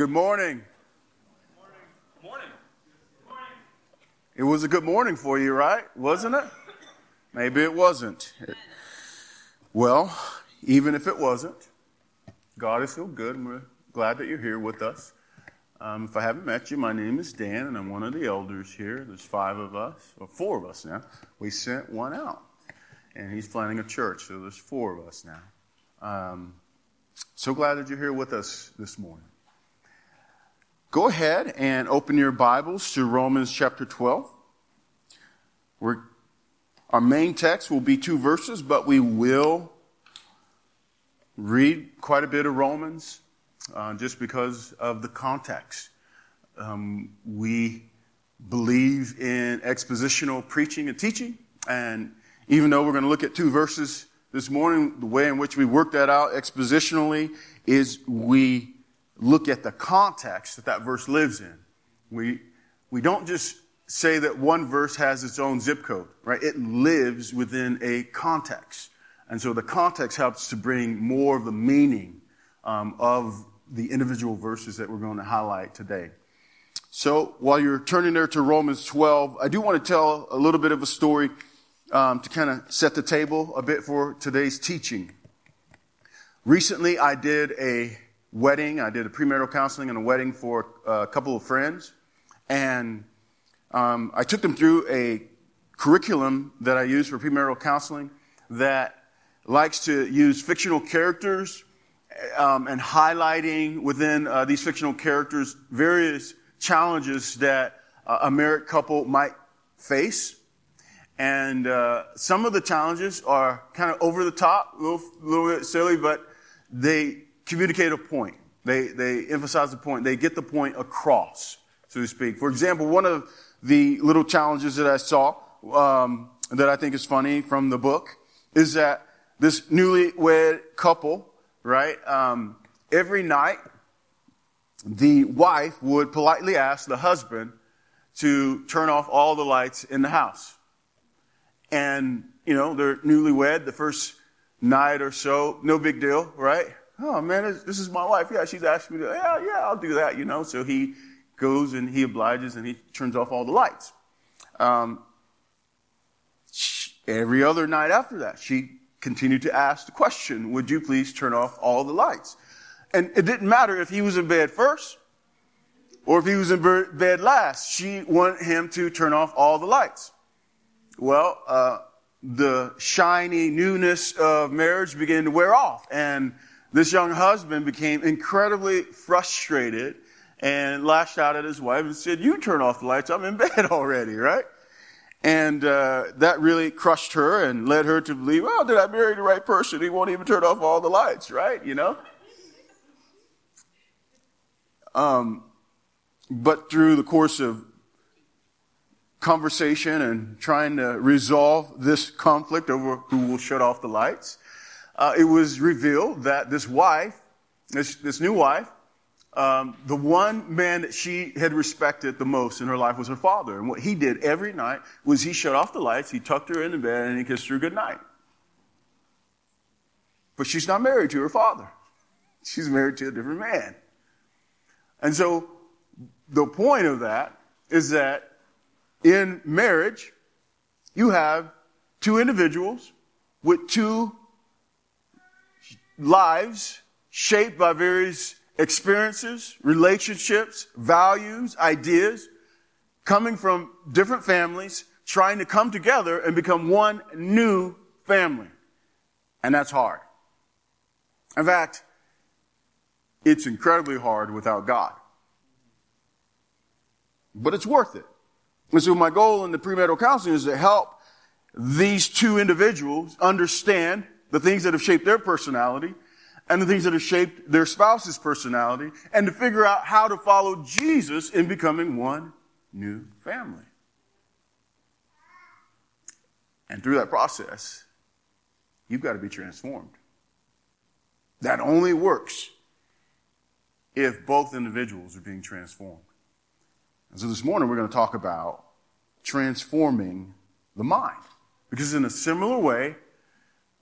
Good morning. Morning. It was a good morning for you, right? Wasn't it? Maybe it wasn't. Well, even if it wasn't, God is still good, and we're glad that you're here with us. Um, if I haven't met you, my name is Dan, and I'm one of the elders here. There's five of us, or four of us now. We sent one out, and he's planning a church, so there's four of us now. Um, so glad that you're here with us this morning. Go ahead and open your Bibles to Romans chapter 12. We're, our main text will be two verses, but we will read quite a bit of Romans uh, just because of the context. Um, we believe in expositional preaching and teaching, and even though we're going to look at two verses this morning, the way in which we work that out expositionally is we look at the context that that verse lives in. We, we don't just say that one verse has its own zip code, right? It lives within a context. And so the context helps to bring more of the meaning um, of the individual verses that we're going to highlight today. So while you're turning there to Romans 12, I do want to tell a little bit of a story um, to kind of set the table a bit for today's teaching. Recently, I did a wedding. I did a premarital counseling and a wedding for a couple of friends. And um, I took them through a curriculum that I use for premarital counseling that likes to use fictional characters um, and highlighting within uh, these fictional characters various challenges that uh, a married couple might face. And uh, some of the challenges are kind of over the top, a little, little bit silly, but they communicate a point. They, they emphasize the point. They get the point across, so to speak. For example, one of the little challenges that I saw um, that I think is funny from the book is that this newlywed couple, right, um, every night the wife would politely ask the husband to turn off all the lights in the house. And, you know, they're newlywed the first night or so, no big deal, right? Oh man, this is my wife. Yeah, she's asked me to, yeah, yeah, I'll do that, you know. So he goes and he obliges and he turns off all the lights. Um, every other night after that, she continued to ask the question, would you please turn off all the lights? And it didn't matter if he was in bed first or if he was in bed last. She wanted him to turn off all the lights. Well, uh, the shiny newness of marriage began to wear off and this young husband became incredibly frustrated and lashed out at his wife and said, You turn off the lights, I'm in bed already, right? And uh, that really crushed her and led her to believe, Oh, did I marry the right person? He won't even turn off all the lights, right? You know? Um, but through the course of conversation and trying to resolve this conflict over who will shut off the lights, uh, it was revealed that this wife, this, this new wife, um, the one man that she had respected the most in her life was her father. And what he did every night was he shut off the lights, he tucked her in the bed, and he kissed her good night. But she's not married to her father. She's married to a different man. And so the point of that is that in marriage, you have two individuals with two lives shaped by various experiences, relationships, values, ideas, coming from different families, trying to come together and become one new family. And that's hard. In fact, it's incredibly hard without God. But it's worth it. And so my goal in the premarital counseling is to help these two individuals understand the things that have shaped their personality and the things that have shaped their spouse's personality and to figure out how to follow Jesus in becoming one new family. And through that process, you've got to be transformed. That only works if both individuals are being transformed. And so this morning we're going to talk about transforming the mind. Because in a similar way,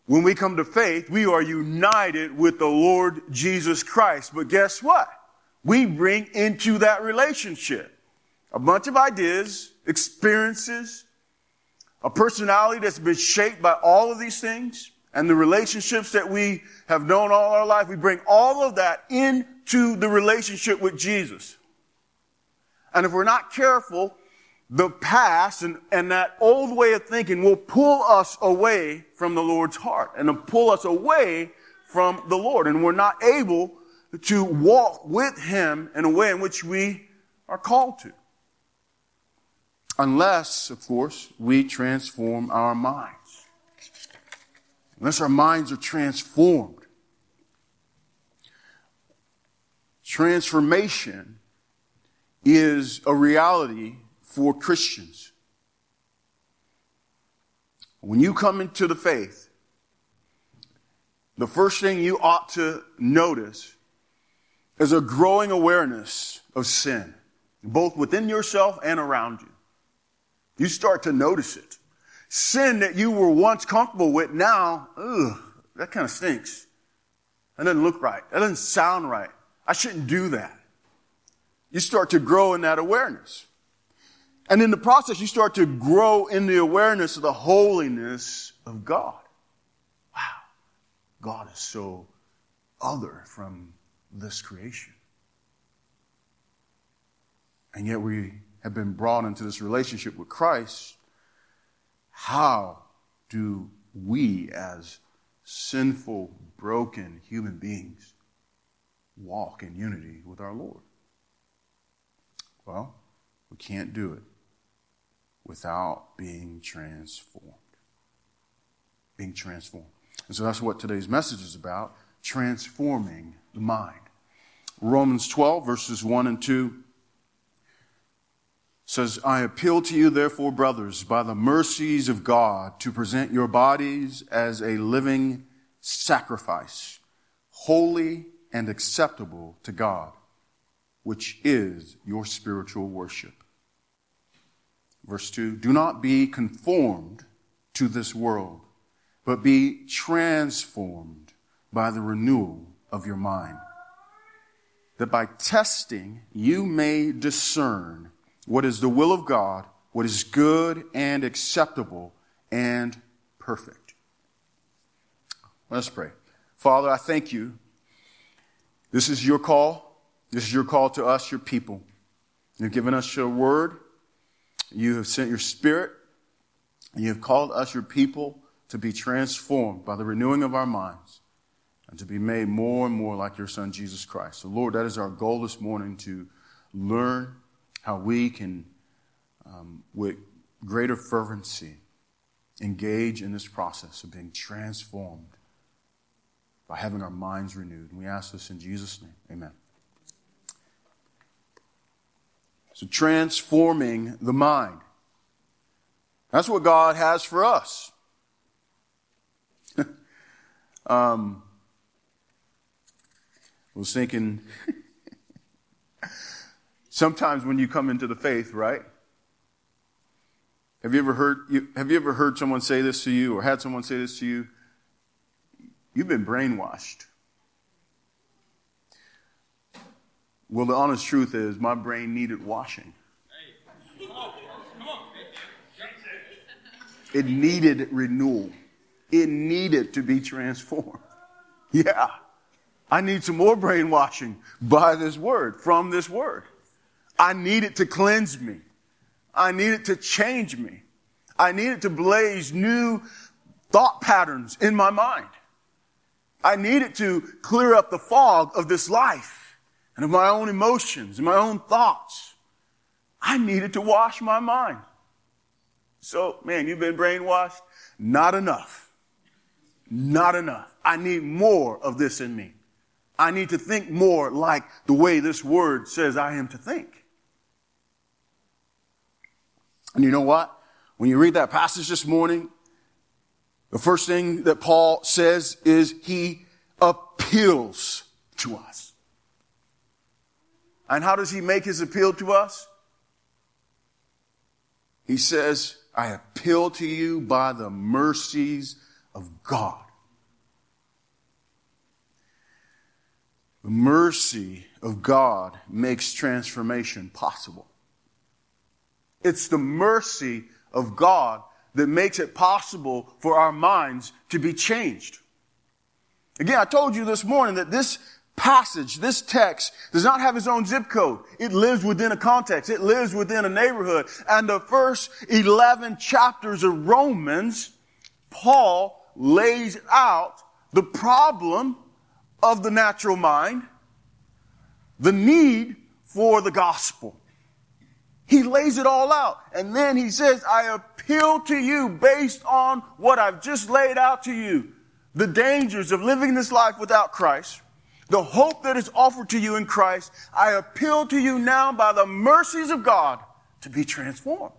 when we come to faith, we are united with the Lord Jesus Christ. But guess what? we bring into that relationship. A bunch of ideas, experiences, a personality that's been shaped by all of these things, and the relationships that we have known all our life. We bring all of that into the relationship with Jesus. And if we're not careful, the past and, and that old way of thinking will pull us away from the Lord's heart and pull us away from the Lord. And we're not able to walk with Him in a way in which we are called to. Unless, of course, we transform our minds. Unless our minds are transformed. Transformation is a reality for Christians. When you come into the faith, the first thing you ought to notice is a growing awareness of sin, both within yourself and around you. You start to notice it. Sin that you were once comfortable with now, ugh, that kind of stinks. That doesn't look right. That doesn't sound right. I shouldn't do that. You start to grow in that awareness. And in the process, you start to grow in the awareness of the holiness of God. Wow. God is so other from this creation. And yet we have been brought into this relationship with Christ. How do we, as sinful, broken human beings, walk in unity with our Lord? Well, we can't do it without being transformed. Being transformed. And so that's what today's message is about transforming the mind. Romans 12, verses 1 and 2 says, I appeal to you, therefore, brothers, by the mercies of God, to present your bodies as a living sacrifice, holy and acceptable to God, which is your spiritual worship. Verse 2 Do not be conformed to this world, but be transformed by the renewal of your mind, that by testing you may discern what is the will of God, what is good and acceptable and perfect. Let's pray. Father, I thank you. This is your call. This is your call to us, your people. You've given us your word. You have sent your spirit. And you have called us, your people, to be transformed by the renewing of our minds and to be made more and more like your son, Jesus Christ. So, Lord, that is our goal this morning to learn how we can, um, with greater fervency, engage in this process of being transformed by having our minds renewed. And we ask this in Jesus' name. Amen. So, transforming the mind. That's what God has for us. um, I was thinking, sometimes when you come into the faith, right? Have you ever heard, you, have you ever heard someone say this to you or had someone say this to you? You've been brainwashed. Well, the honest truth is, my brain needed washing. It needed renewal. It needed to be transformed. Yeah. I need some more brainwashing by this word, from this word. I need it to cleanse me. I need it to change me. I need it to blaze new thought patterns in my mind. I need it to clear up the fog of this life and of my own emotions and my own thoughts. I needed to wash my mind. So, man, you've been brainwashed? Not enough. Not enough. I need more of this in me. I need to think more like the way this word says I am to think. And you know what? When you read that passage this morning, the first thing that Paul says is he appeals to us. And how does he make his appeal to us? He says, I appeal to you by the mercies of God. The mercy of God makes transformation possible. It's the mercy of God that makes it possible for our minds to be changed. Again, I told you this morning that this passage, this text, does not have its own zip code. It lives within a context. It lives within a neighborhood. And the first 11 chapters of Romans, Paul lays out the problem of the natural mind, the need for the gospel. He lays it all out. And then he says, I appeal to you based on what I've just laid out to you. The dangers of living this life without Christ. The hope that is offered to you in Christ. I appeal to you now by the mercies of God to be transformed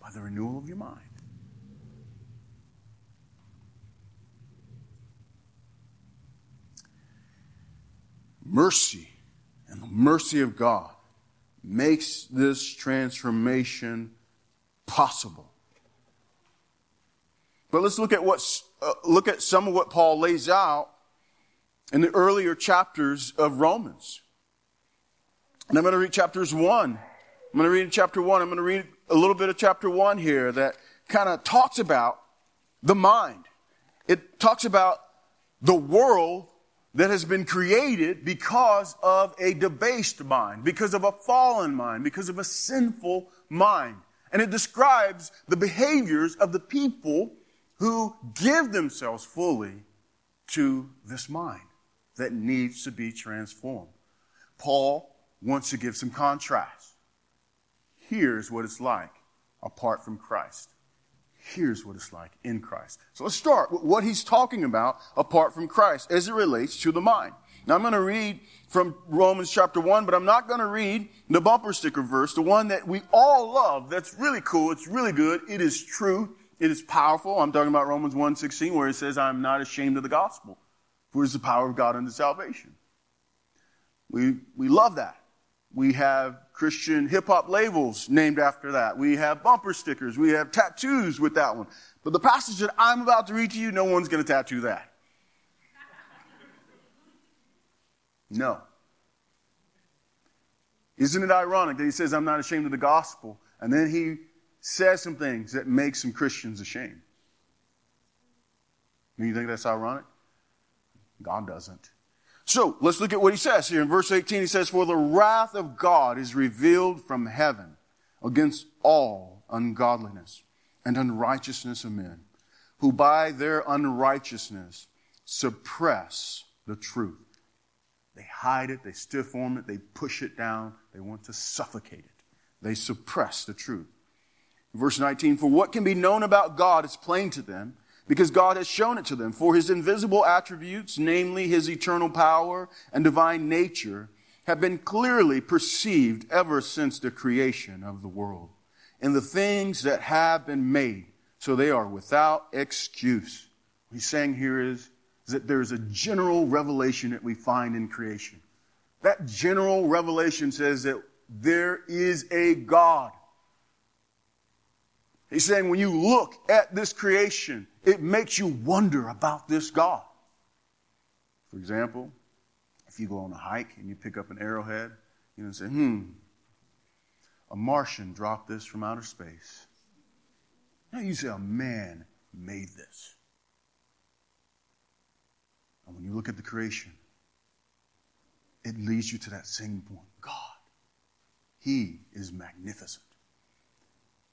by the renewal of your mind. Mercy and the mercy of God makes this transformation possible. But let's look at what's, uh, look at some of what Paul lays out in the earlier chapters of Romans. And I'm going to read chapters one. I'm going to read chapter one. I'm going to read a little bit of chapter one here that kind of talks about the mind. It talks about the world that has been created because of a debased mind, because of a fallen mind, because of a sinful mind. And it describes the behaviors of the people who give themselves fully to this mind that needs to be transformed. Paul wants to give some contrast. Here's what it's like apart from Christ. Here's what it's like in Christ. So let's start with what he's talking about apart from Christ as it relates to the mind. Now I'm going to read from Romans chapter 1, but I'm not going to read the bumper sticker verse, the one that we all love. That's really cool. It's really good. It is true. It is powerful. I'm talking about Romans 1:16 where it says I'm not ashamed of the gospel, for the power of God unto salvation. We we love that. We have Christian hip hop labels named after that. We have bumper stickers. We have tattoos with that one. But the passage that I'm about to read to you, no one's going to tattoo that. No. Isn't it ironic that he says, I'm not ashamed of the gospel, and then he says some things that make some Christians ashamed? You think that's ironic? God doesn't. So let's look at what he says here in verse 18. He says, For the wrath of God is revealed from heaven against all ungodliness and unrighteousness of men, who by their unrighteousness suppress the truth. They hide it, they stiff arm it, they push it down, they want to suffocate it. They suppress the truth. Verse 19, for what can be known about God is plain to them because God has shown it to them. For his invisible attributes, namely his eternal power and divine nature, have been clearly perceived ever since the creation of the world in the things that have been made, so they are without excuse. What he's saying here is, is that there's a general revelation that we find in creation. That general revelation says that there is a God. He's saying when you look at this creation, it makes you wonder about this God. For example, if you go on a hike and you pick up an arrowhead, you know, say, hmm, a Martian dropped this from outer space. Now you say a man made this. And when you look at the creation, it leads you to that same point. God, He is magnificent.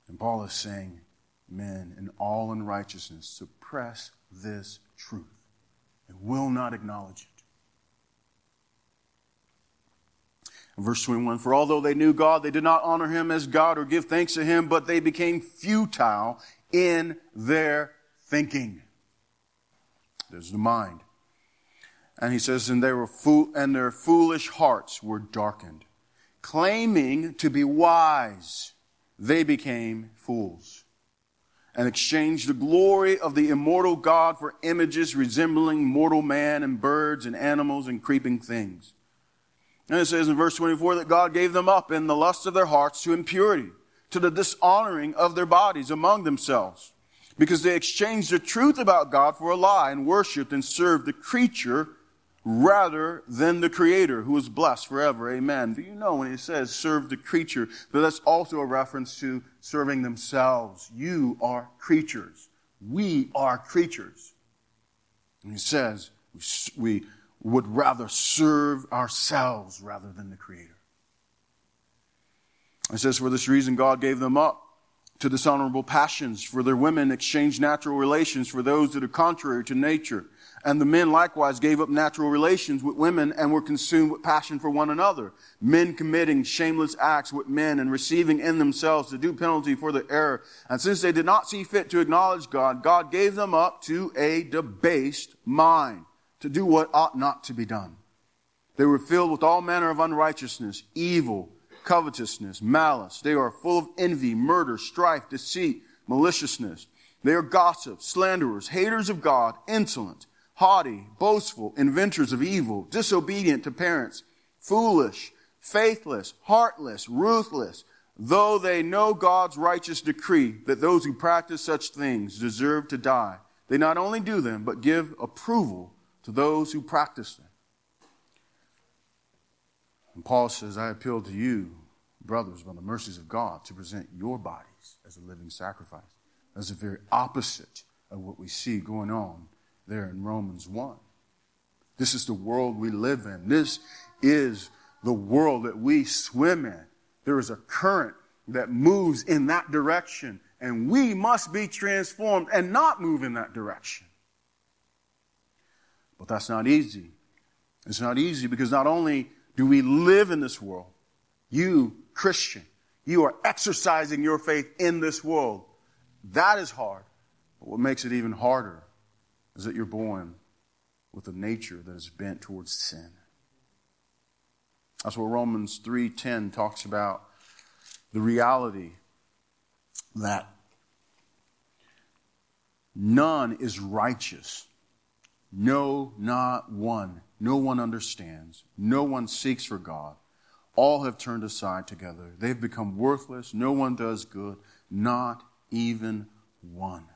And Paul is saying, men in all unrighteousness suppress this truth and will not acknowledge it. verse 21 For although they knew God, they did not honor him as God or give thanks to him, but they became futile in their thinking. There's the mind. And he says, and they were fool, and their foolish hearts were darkened. Claiming to be wise, they became fools and exchanged the glory of the immortal God for images resembling mortal man and birds and animals and creeping things. And it says in verse 24 that God gave them up in the lust of their hearts to impurity, to the dishonoring of their bodies among themselves, because they exchanged the truth about God for a lie and worshiped and served the creature rather than the Creator who is blessed forever. Amen. Do you know when it says serve the creature, that that's also a reference to serving themselves? You are creatures. We are creatures. And he says we, we would rather serve ourselves rather than the Creator. It says, for this reason, God gave them up to dishonorable passions, for their women exchanged natural relations for those that are contrary to nature. And the men likewise gave up natural relations with women and were consumed with passion for one another. Men committing shameless acts with men and receiving in themselves the due penalty for the error. And since they did not see fit to acknowledge God, God gave them up to a debased mind to do what ought not to be done. They were filled with all manner of unrighteousness, evil, covetousness, malice. They are full of envy, murder, strife, deceit, maliciousness. They are gossips, slanderers, haters of God, insolent haughty, boastful, inventors of evil, disobedient to parents, foolish, faithless, heartless, ruthless, though they know God's righteous decree that those who practice such things deserve to die. They not only do them, but give approval to those who practice them. And Paul says, I appeal to you, brothers, by the mercies of God, to present your bodies as a living sacrifice. That's the very opposite of what we see going on there in Romans 1. This is the world we live in. This is the world that we swim in. There is a current that moves in that direction, and we must be transformed and not move in that direction. But that's not easy. It's not easy because not only do we live in this world, you, Christian, you are exercising your faith in this world. That is hard. But what makes it even harder is that you're born with a nature that is bent towards sin. That's what Romans 3:10 talks about the reality that none is righteous. No, not one. No one understands. No one seeks for God. All have turned aside together. They've become worthless. No one does good. Not even one.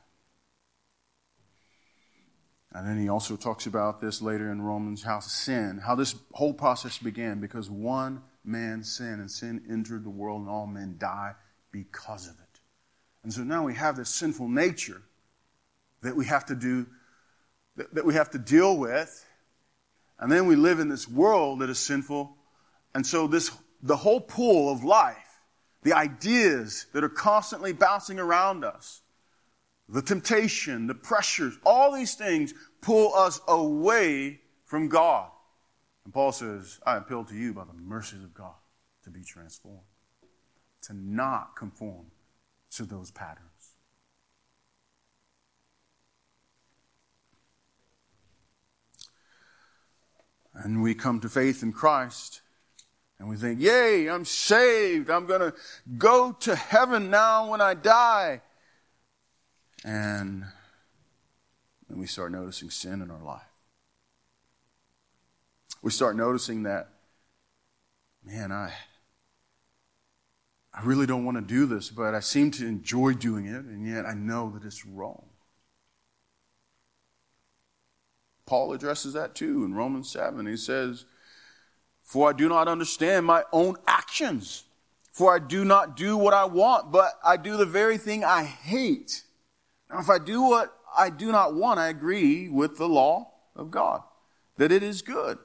And then he also talks about this later in Romans how sin, how this whole process began because one man sinned and sin entered the world and all men die because of it. And so now we have this sinful nature that we have to do, that, that we have to deal with. And then we live in this world that is sinful. And so this, the whole pool of life, the ideas that are constantly bouncing around us, the temptation, the pressures, all these things pull us away from God. And Paul says, I appeal to you by the mercies of God to be transformed, to not conform to those patterns. And we come to faith in Christ and we think, Yay, I'm saved. I'm going to go to heaven now when I die. And then we start noticing sin in our life. We start noticing that, man, I, I really don't want to do this, but I seem to enjoy doing it, and yet I know that it's wrong. Paul addresses that too in Romans 7. He says, For I do not understand my own actions. For I do not do what I want, but I do the very thing I hate. Now, if I do what I do not want, I agree with the law of God, that it is good.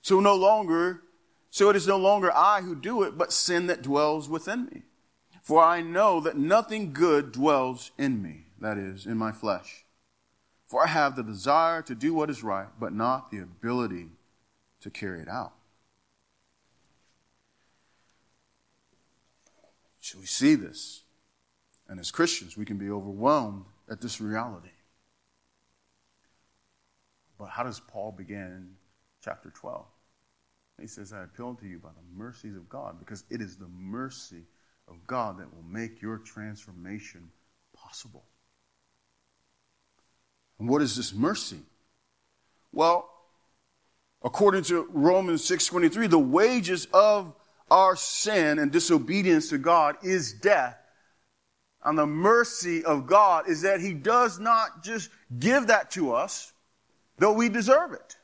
So no longer, so it is no longer I who do it, but sin that dwells within me. For I know that nothing good dwells in me, that is, in my flesh. For I have the desire to do what is right, but not the ability to carry it out. So we see this and as Christians, we can be overwhelmed at this reality. But how does Paul begin in chapter 12? He says, I appeal to you by the mercies of God, because it is the mercy of God that will make your transformation possible. And what is this mercy? Well, according to Romans 6:23, the wages of our sin and disobedience to God is death and the mercy of God is that He does not just give that to us, though we deserve it.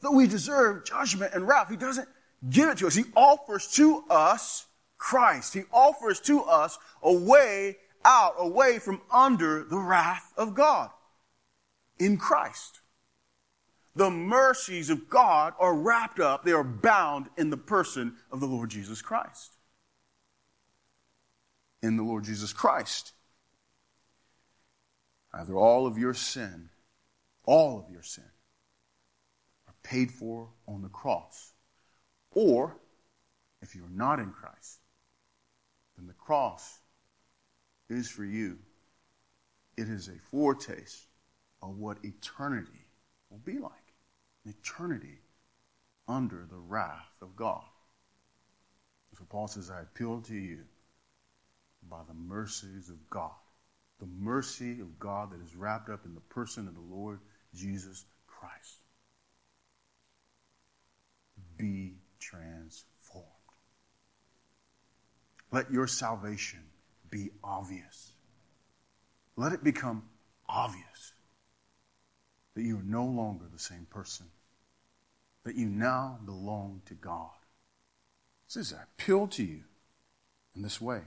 Though we deserve judgment and wrath. He doesn't give it to us. He offers to us Christ. He offers to us a way out, away from under the wrath of God in Christ. The mercies of God are wrapped up, they are bound in the person of the Lord Jesus Christ. In the Lord Jesus Christ. Either all of your sin, all of your sin, are paid for on the cross. Or, if you're not in Christ, then the cross is for you. It is a foretaste of what eternity will be like. Eternity under the wrath of God. So Paul says, I appeal to you by the mercies of God. The mercy of God that is wrapped up in the person of the Lord Jesus Christ. Be transformed. Let your salvation be obvious. Let it become obvious that you are no longer the same person, that you now belong to God. This is I appeal to you in this way.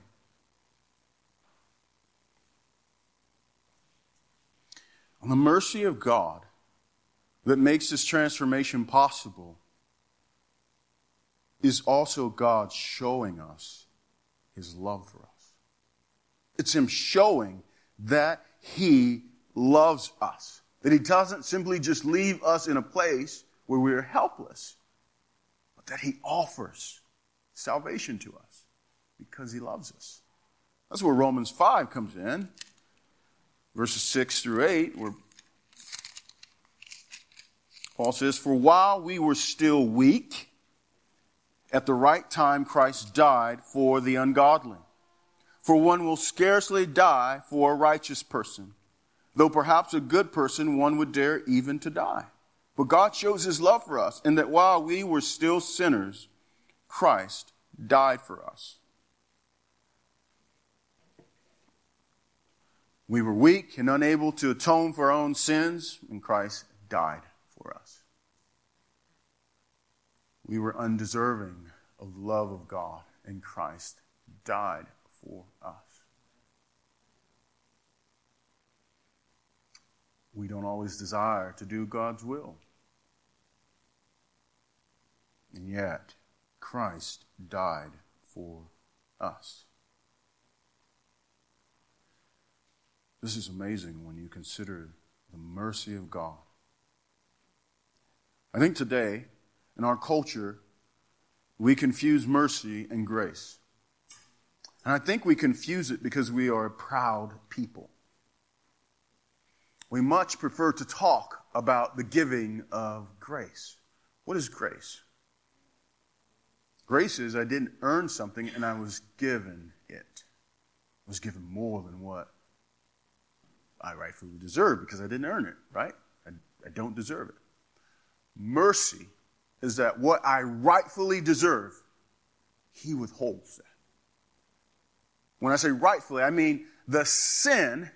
The mercy of God that makes this transformation possible is also God showing us his love for us. It's Him showing that He loves us. That He doesn't simply just leave us in a place where we are helpless, but that He offers salvation to us because He loves us. That's where Romans 5 comes in, verses 6 through 8, where Paul says, For while we were still weak, at the right time Christ died for the ungodly. For one will scarcely die for a righteous person, though perhaps a good person one would dare even to die. But God shows his love for us in that while we were still sinners, Christ died for us. We were weak and unable to atone for our own sins, and Christ died for us. We were undeserving of the love of God, and Christ died for us. We don't always desire to do God's will. And yet, Christ died for us. This is amazing when you consider the mercy of God. I think today, in our culture, we confuse mercy and grace. And I think we confuse it because we are a proud people. We much prefer to talk about the giving of grace. What is grace? Grace is I didn't earn something and I was given it. I was given more than what I rightfully deserve because I didn't earn it, right? I, I don't deserve it. Mercy is that what I rightfully deserve, He withholds that. When I say rightfully, I mean the sin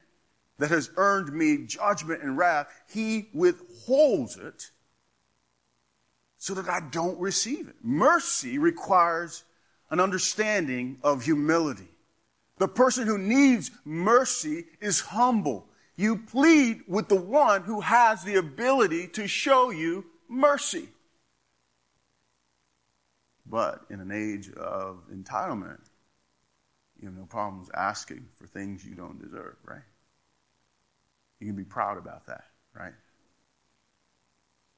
that has earned me judgment and wrath, he withholds it so that I don't receive it. Mercy requires an understanding of humility. The person who needs mercy is humble. You plead with the one who has the ability to show you mercy. But in an age of entitlement, you have no problems asking for things you don't deserve, right? You can be proud about that, right?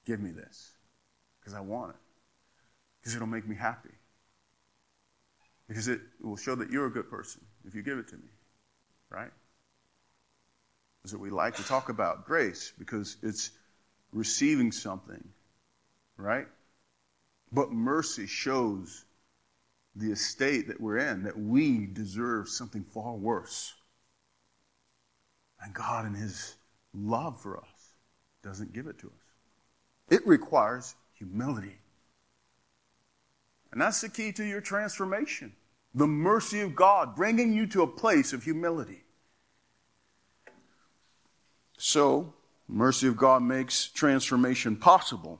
Give me this because I want it, because it'll make me happy, because it will show that you're a good person if you give it to me, right? Is that we like to talk about grace because it's receiving something, right? But mercy shows the estate that we're in, that we deserve something far worse. And God, in His love for us, doesn't give it to us. It requires humility. And that's the key to your transformation the mercy of God, bringing you to a place of humility. So, mercy of God makes transformation possible.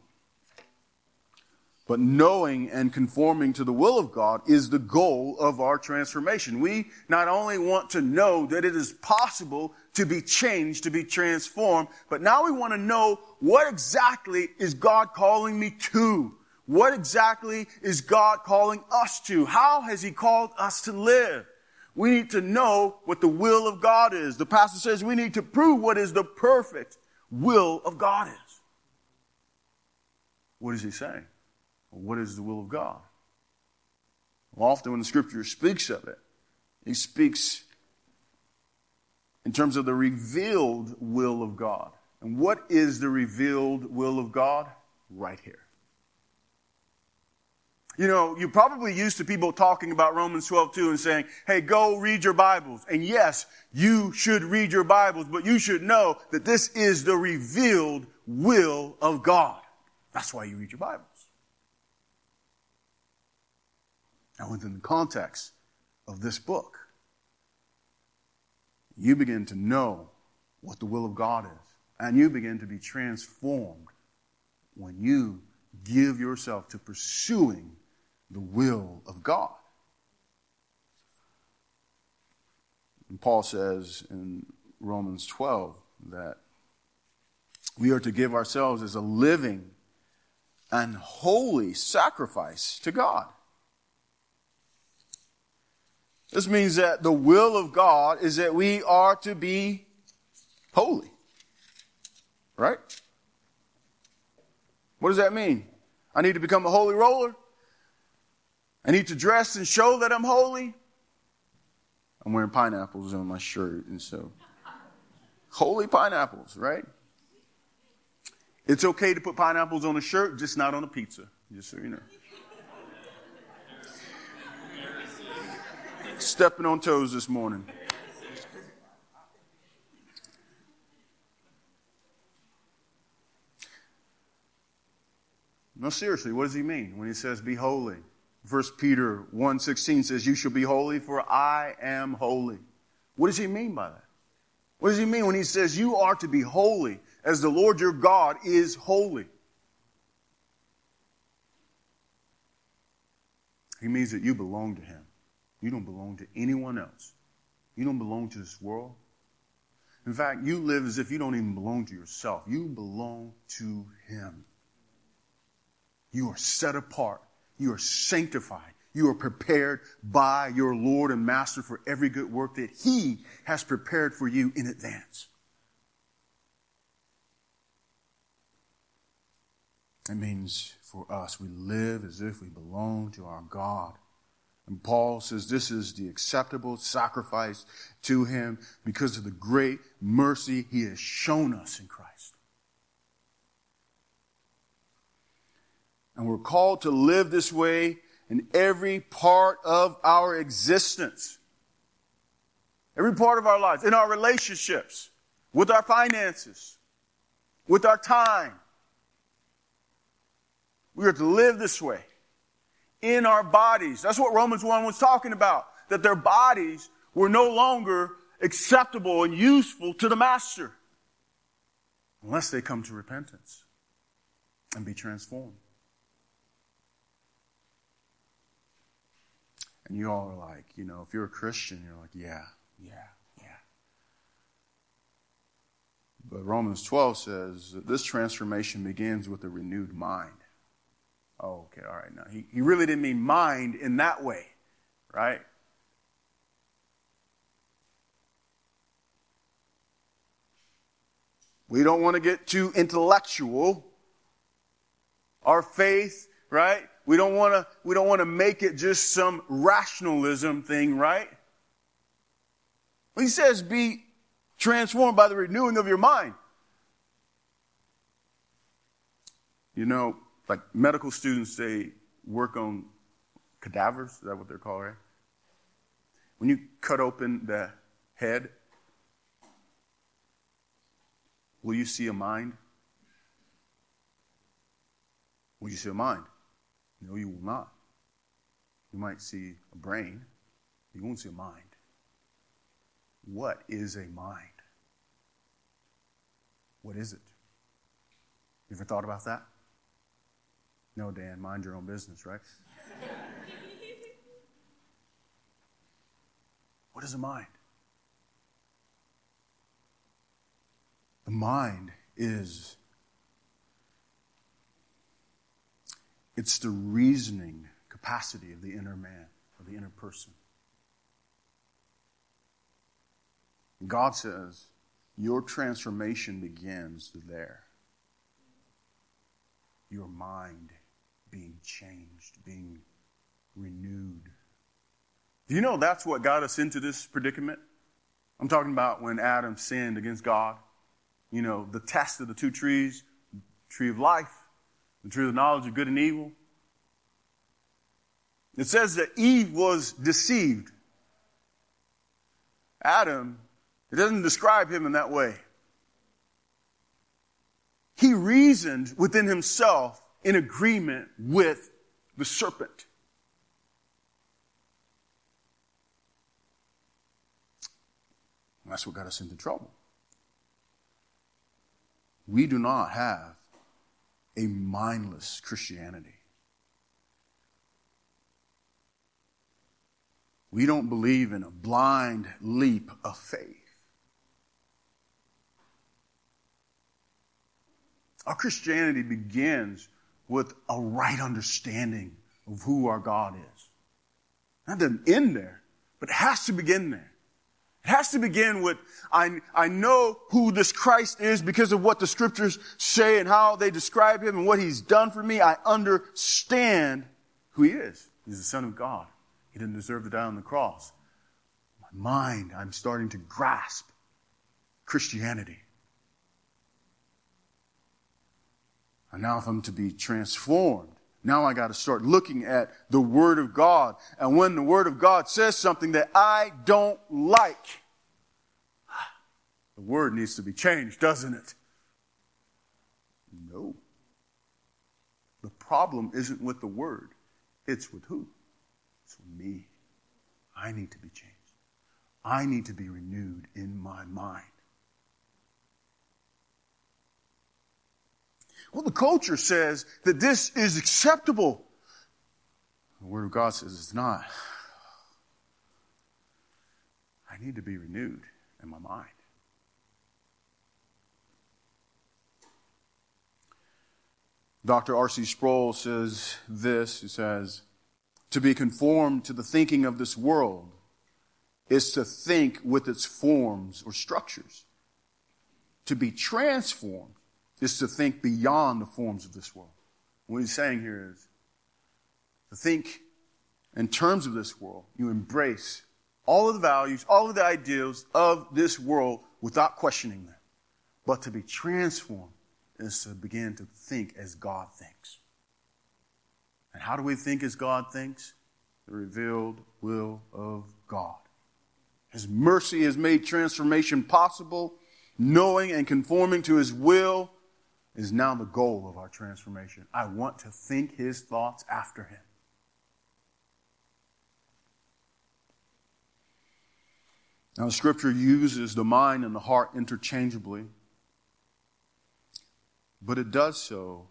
But knowing and conforming to the will of God is the goal of our transformation. We not only want to know that it is possible to be changed, to be transformed, but now we want to know what exactly is God calling me to? What exactly is God calling us to? How has He called us to live? We need to know what the will of God is. The pastor says we need to prove what is the perfect will of God is. What is he saying? What is the will of God? Well, often when the scripture speaks of it, he speaks in terms of the revealed will of God. And what is the revealed will of God? Right here. You know, you're probably used to people talking about Romans 12, 2 and saying, hey, go read your Bibles. And yes, you should read your Bibles, but you should know that this is the revealed will of God. That's why you read your Bibles. Now, within the context of this book, you begin to know what the will of God is, and you begin to be transformed when you give yourself to pursuing the will of God. And Paul says in Romans 12 that we are to give ourselves as a living and holy sacrifice to God. This means that the will of God is that we are to be holy. Right? What does that mean? I need to become a holy roller? I need to dress and show that I'm holy? I'm wearing pineapples on my shirt, and so holy pineapples, right? It's okay to put pineapples on a shirt, just not on a pizza, just so you know. Stepping on toes this morning. No, seriously, what does he mean when he says be holy? First Peter 1.16 says, You shall be holy, for I am holy. What does he mean by that? What does he mean when he says you are to be holy as the Lord your God is holy? He means that you belong to him. You don't belong to anyone else. You don't belong to this world. In fact, you live as if you don't even belong to yourself. You belong to him. You are set apart. You are sanctified. You are prepared by your Lord and Master for every good work that He has prepared for you in advance. It means for us, we live as if we belong to our God. And Paul says this is the acceptable sacrifice to Him because of the great mercy He has shown us in Christ. And we're called to live this way in every part of our existence. Every part of our lives, in our relationships, with our finances, with our time. We are to live this way in our bodies. That's what Romans 1 was talking about. That their bodies were no longer acceptable and useful to the master unless they come to repentance and be transformed. And you all are like, you know, if you're a Christian, you're like, yeah, yeah, yeah. But Romans 12 says that this transformation begins with a renewed mind. Oh, okay, all right. Now, he, he really didn't mean mind in that way, right? We don't want to get too intellectual. Our faith, right? We don't want to, we don't want to make it just some rationalism thing, right? He says, be transformed by the renewing of your mind. You know, like medical students, they work on cadavers. Is that what they're called, right? When you cut open the head, will you see a mind? Will you see a mind? No, you will not. You might see a brain, you won't see a mind. What is a mind? What is it? You ever thought about that? No, Dan, mind your own business, right? what is a mind? The mind is it's the reasoning capacity of the inner man, of the inner person. God says your transformation begins there. Your mind being changed, being renewed. Do you know that's what got us into this predicament? I'm talking about when Adam sinned against God. You know, the test of the two trees, tree of life, the tree of knowledge of good and evil. It says that Eve was deceived. Adam, it doesn't describe him in that way. He reasoned within himself in agreement with the serpent. That's what got us into trouble. We do not have a mindless Christianity. We don't believe in a blind leap of faith. Our Christianity begins with a right understanding of who our God is. That doesn't end there, but it has to begin there. It has to begin with, I, I know who this Christ is because of what the scriptures say and how they describe him and what he's done for me. I understand who he is. He's the Son of God. He didn't deserve to die on the cross. My mind, I'm starting to grasp Christianity. And now if I'm to be transformed, now I got to start looking at the Word of God. And when the Word of God says something that I don't like, the Word needs to be changed, doesn't it? No. The problem isn't with the Word, it's with who? It's with me. I need to be changed. I need to be renewed in my mind. Well, the culture says that this is acceptable. The Word of God says it's not. I need to be renewed in my mind. Dr. R.C. Sproul says this. He says, To be conformed to the thinking of this world is to think with its forms or structures. To be transformed is to think beyond the forms of this world. What he's saying here is to think in terms of this world. You embrace all of the values, all of the ideals of this world without questioning them. But to be transformed is to begin to think as God thinks. And how do we think as God thinks? The revealed will of God. His mercy has made transformation possible. Knowing and conforming to His will is now the goal of our transformation. I want to think his thoughts after him. Now, scripture uses the mind and the heart interchangeably, but it does so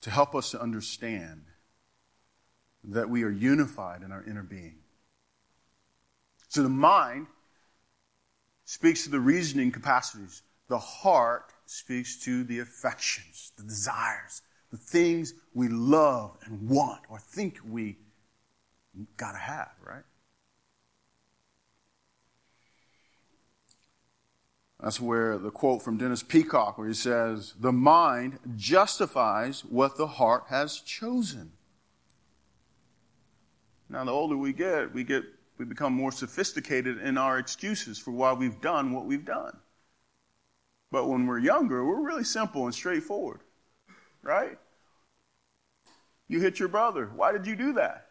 to help us to understand that we are unified in our inner being. So the mind speaks to the reasoning capacities, the heart speaks to the affections, the desires, the things we love and want or think we gotta have, right? That's where the quote from Dennis Peacocke, where he says, The mind justifies what the heart has chosen. Now, the older we get, we get we become more sophisticated in our excuses for why we've done what we've done. But when we're younger, we're really simple and straightforward, right? You hit your brother. Why did you do that?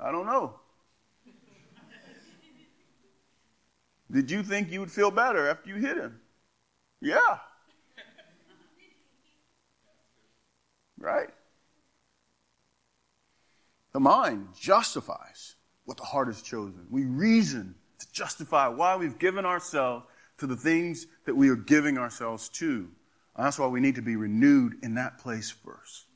I don't know. Did you think you would feel better after you hit him? Yeah. Right? The mind justifies what the heart has chosen. We reason to justify why we've given ourselves to the things that we are giving ourselves to. And that's why we need to be renewed in that place first.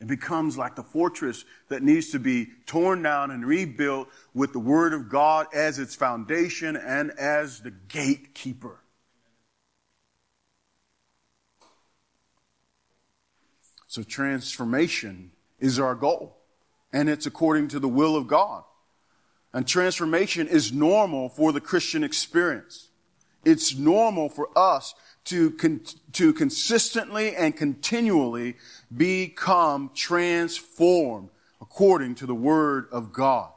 It becomes like the fortress that needs to be torn down and rebuilt with the Word of God as its foundation and as the gatekeeper. So transformation is our goal, and it's according to the will of God. And transformation is normal for the Christian experience. It's normal for us to, con- to consistently and continually become transformed according to the Word of God.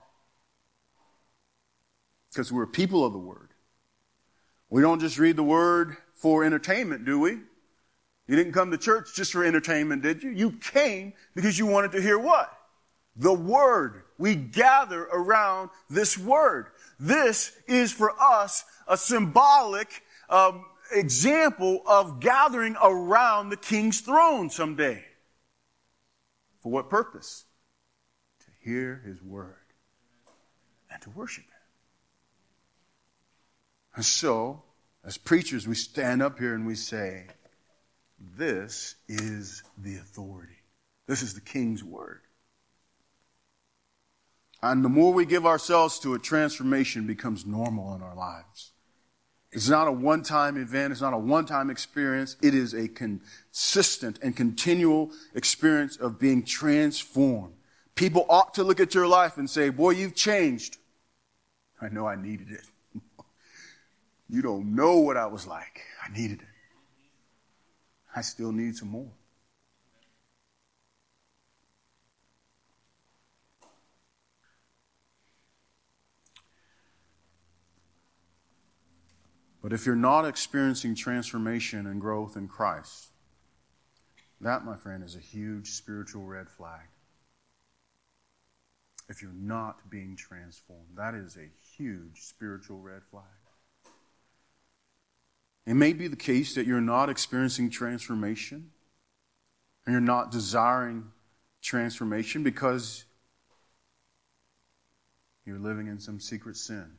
Because we're people of the Word. We don't just read the Word for entertainment, do we? You didn't come to church just for entertainment, did you? You came because you wanted to hear what? The Word. We gather around this Word. This is for us a symbolic um, example of gathering around the king's throne someday. For what purpose? To hear his word and to worship him. And so, as preachers, we stand up here and we say, This is the authority. This is the king's word. And the more we give ourselves to it, transformation becomes normal in our lives. It's not a one time event. It's not a one time experience. It is a consistent and continual experience of being transformed. People ought to look at your life and say, Boy, you've changed. I know I needed it. you don't know what I was like. I needed it. I still need some more. But if you're not experiencing transformation and growth in Christ, that, my friend, is a huge spiritual red flag. If you're not being transformed, that is a huge spiritual red flag. It may be the case that you're not experiencing transformation and you're not desiring transformation because you're living in some secret sin.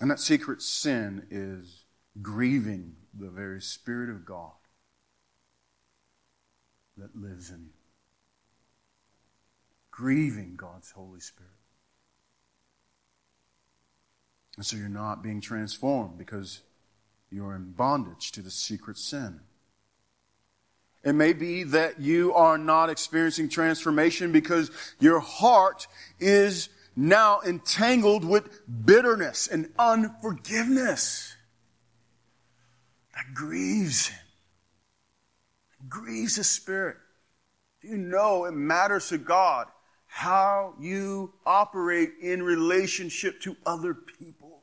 And that secret sin is grieving the very Spirit of God that lives in you. Grieving God's Holy Spirit. And so you're not being transformed because you're in bondage to the secret sin. It may be that you are not experiencing transformation because your heart is now entangled with bitterness and unforgiveness. That grieves him. It grieves his spirit. You know it matters to God how you operate in relationship to other people?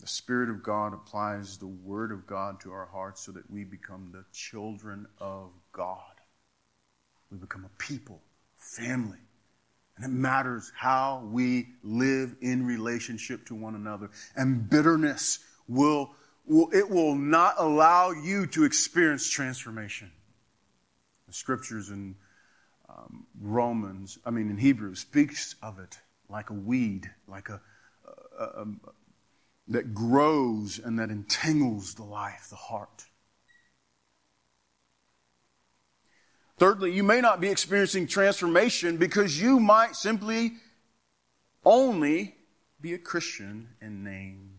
The Spirit of God applies the Word of God to our hearts so that we become the children of God. We become a people, family. And it matters how we live in relationship to one another. And bitterness will, will it will not allow you to experience transformation. The scriptures in um, Romans, I mean in Hebrews, speaks of it like a weed, like a, a, a, a that grows and that entangles the life, the heart. Thirdly, you may not be experiencing transformation because you might simply only be a Christian in name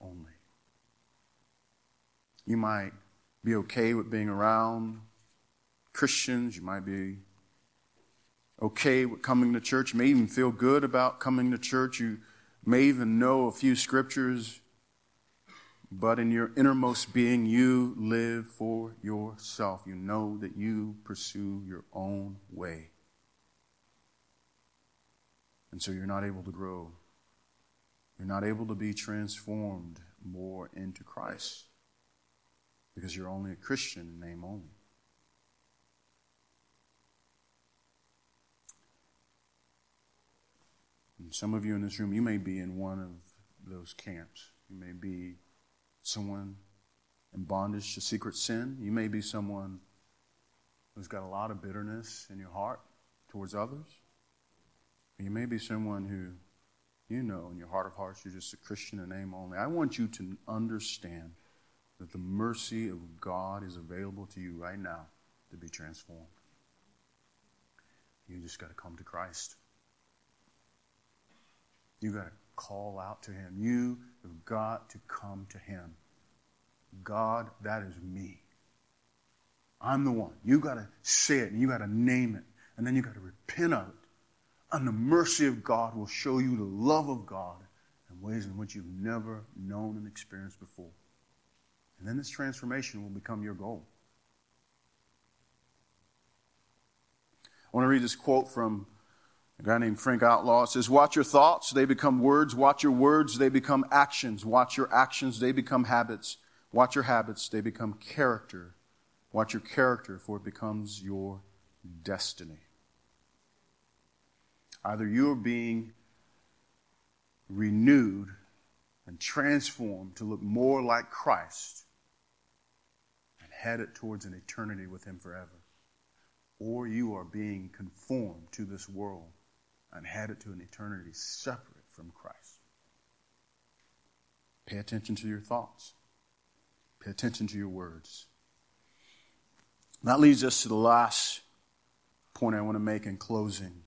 only. You might be okay with being around Christians. You might be okay with coming to church. You may even feel good about coming to church. You may even know a few scriptures but in your innermost being, you live for yourself. You know that you pursue your own way. And so you're not able to grow. You're not able to be transformed more into Christ because you're only a Christian in name only. And some of you in this room, you may be in one of those camps. You may be someone in bondage to secret sin. You may be someone who's got a lot of bitterness in your heart towards others. You may be someone who you know in your heart of hearts you're just a Christian in name only. I want you to understand that the mercy of God is available to you right now to be transformed. You just got to come to Christ. You got to call out to Him. You have got to come to Him. God, that is me. I'm the one. You got to say it and you got to name it. And then you got to repent of it. And the mercy of God will show you the love of God in ways in which you've never known and experienced before. And then this transformation will become your goal. I want to read this quote from a guy named Frank Outlaw. Says, Watch your thoughts, they become words. Watch your words, they become actions. Watch your actions, they become habits. Watch your habits, they become character. Watch your character, for it becomes your destiny. Either you are being renewed and transformed to look more like Christ and headed towards an eternity with Him forever, or you are being conformed to this world and headed to an eternity separate from Christ. Pay attention to your thoughts. Pay attention to your words. That leads us to the last point I want to make in closing.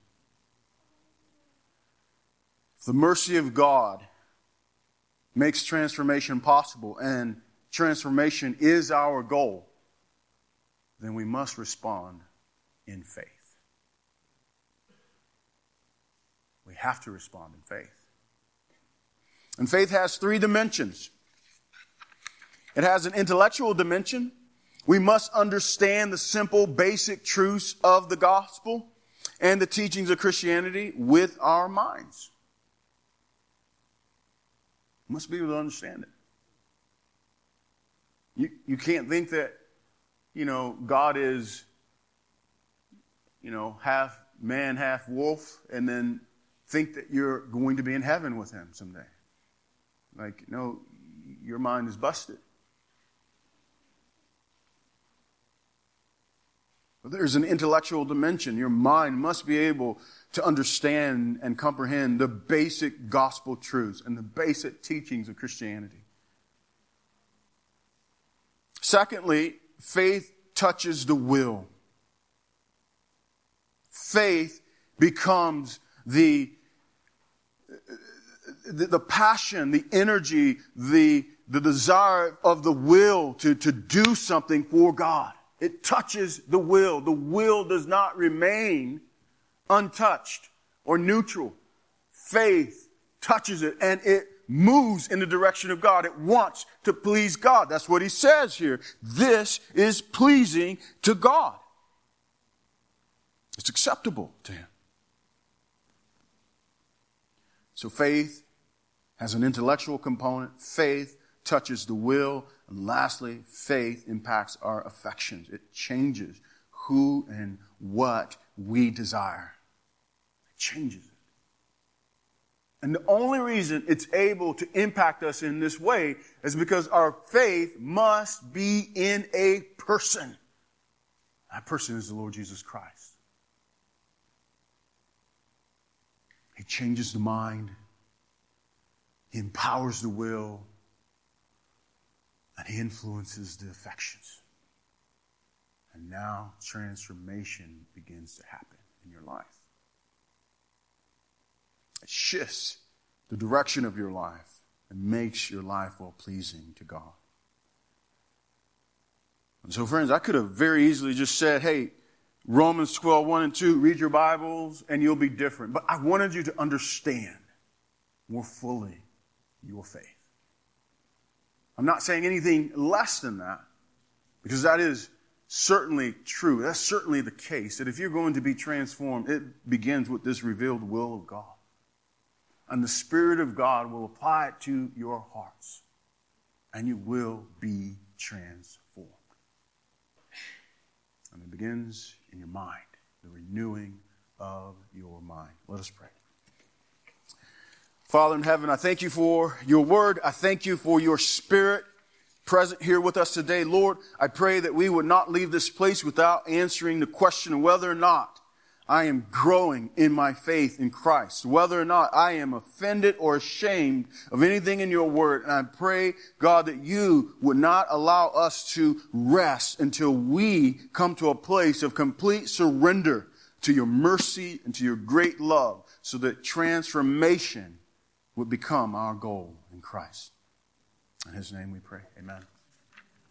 The mercy of God makes transformation possible, and transformation is our goal. Then we must respond in faith. We have to respond in faith. And faith has three dimensions it has an intellectual dimension. We must understand the simple, basic truths of the gospel and the teachings of Christianity with our minds. We must be able to understand it. You, you can't think that, you know, God is, you know, half man, half wolf, and then think that you're going to be in heaven with him someday. Like, no, your mind is busted. But there's an intellectual dimension. Your mind must be able to understand and comprehend the basic gospel truths and the basic teachings of Christianity. Secondly, faith touches the will. Faith becomes the the, the passion, the energy, the, the desire of the will to, to do something for God. It touches the will. The will does not remain untouched or neutral. Faith touches it and it moves in the direction of God. It wants to please God. That's what he says here. This is pleasing to God. It's acceptable to him. So faith has an intellectual component. Faith touches the will. And lastly, faith impacts our affections. It changes who and what we desire. It changes it. And the only reason it's able to impact us in this way is because our faith must be in a person. That person is the Lord Jesus Christ. He changes the mind. He empowers the will and he influences the affections. And now transformation begins to happen in your life. It shifts the direction of your life and makes your life well pleasing to God. And so, friends, I could have very easily just said, hey, Romans 12, 1 and 2, read your Bibles and you'll be different. But I wanted you to understand more fully your faith. I'm not saying anything less than that, because that is certainly true. That's certainly the case. That if you're going to be transformed, it begins with this revealed will of God. And the Spirit of God will apply it to your hearts, and you will be transformed. And it begins in your mind, the renewing of your mind. Let us pray. Father in heaven, I thank you for your word. I thank you for your spirit present here with us today. Lord, I pray that we would not leave this place without answering the question of whether or not I am growing in my faith in Christ, whether or not I am offended or ashamed of anything in your word. And I pray, God, that you would not allow us to rest until we come to a place of complete surrender to your mercy and to your great love so that transformation would become our goal in Christ. In his name we pray. Amen.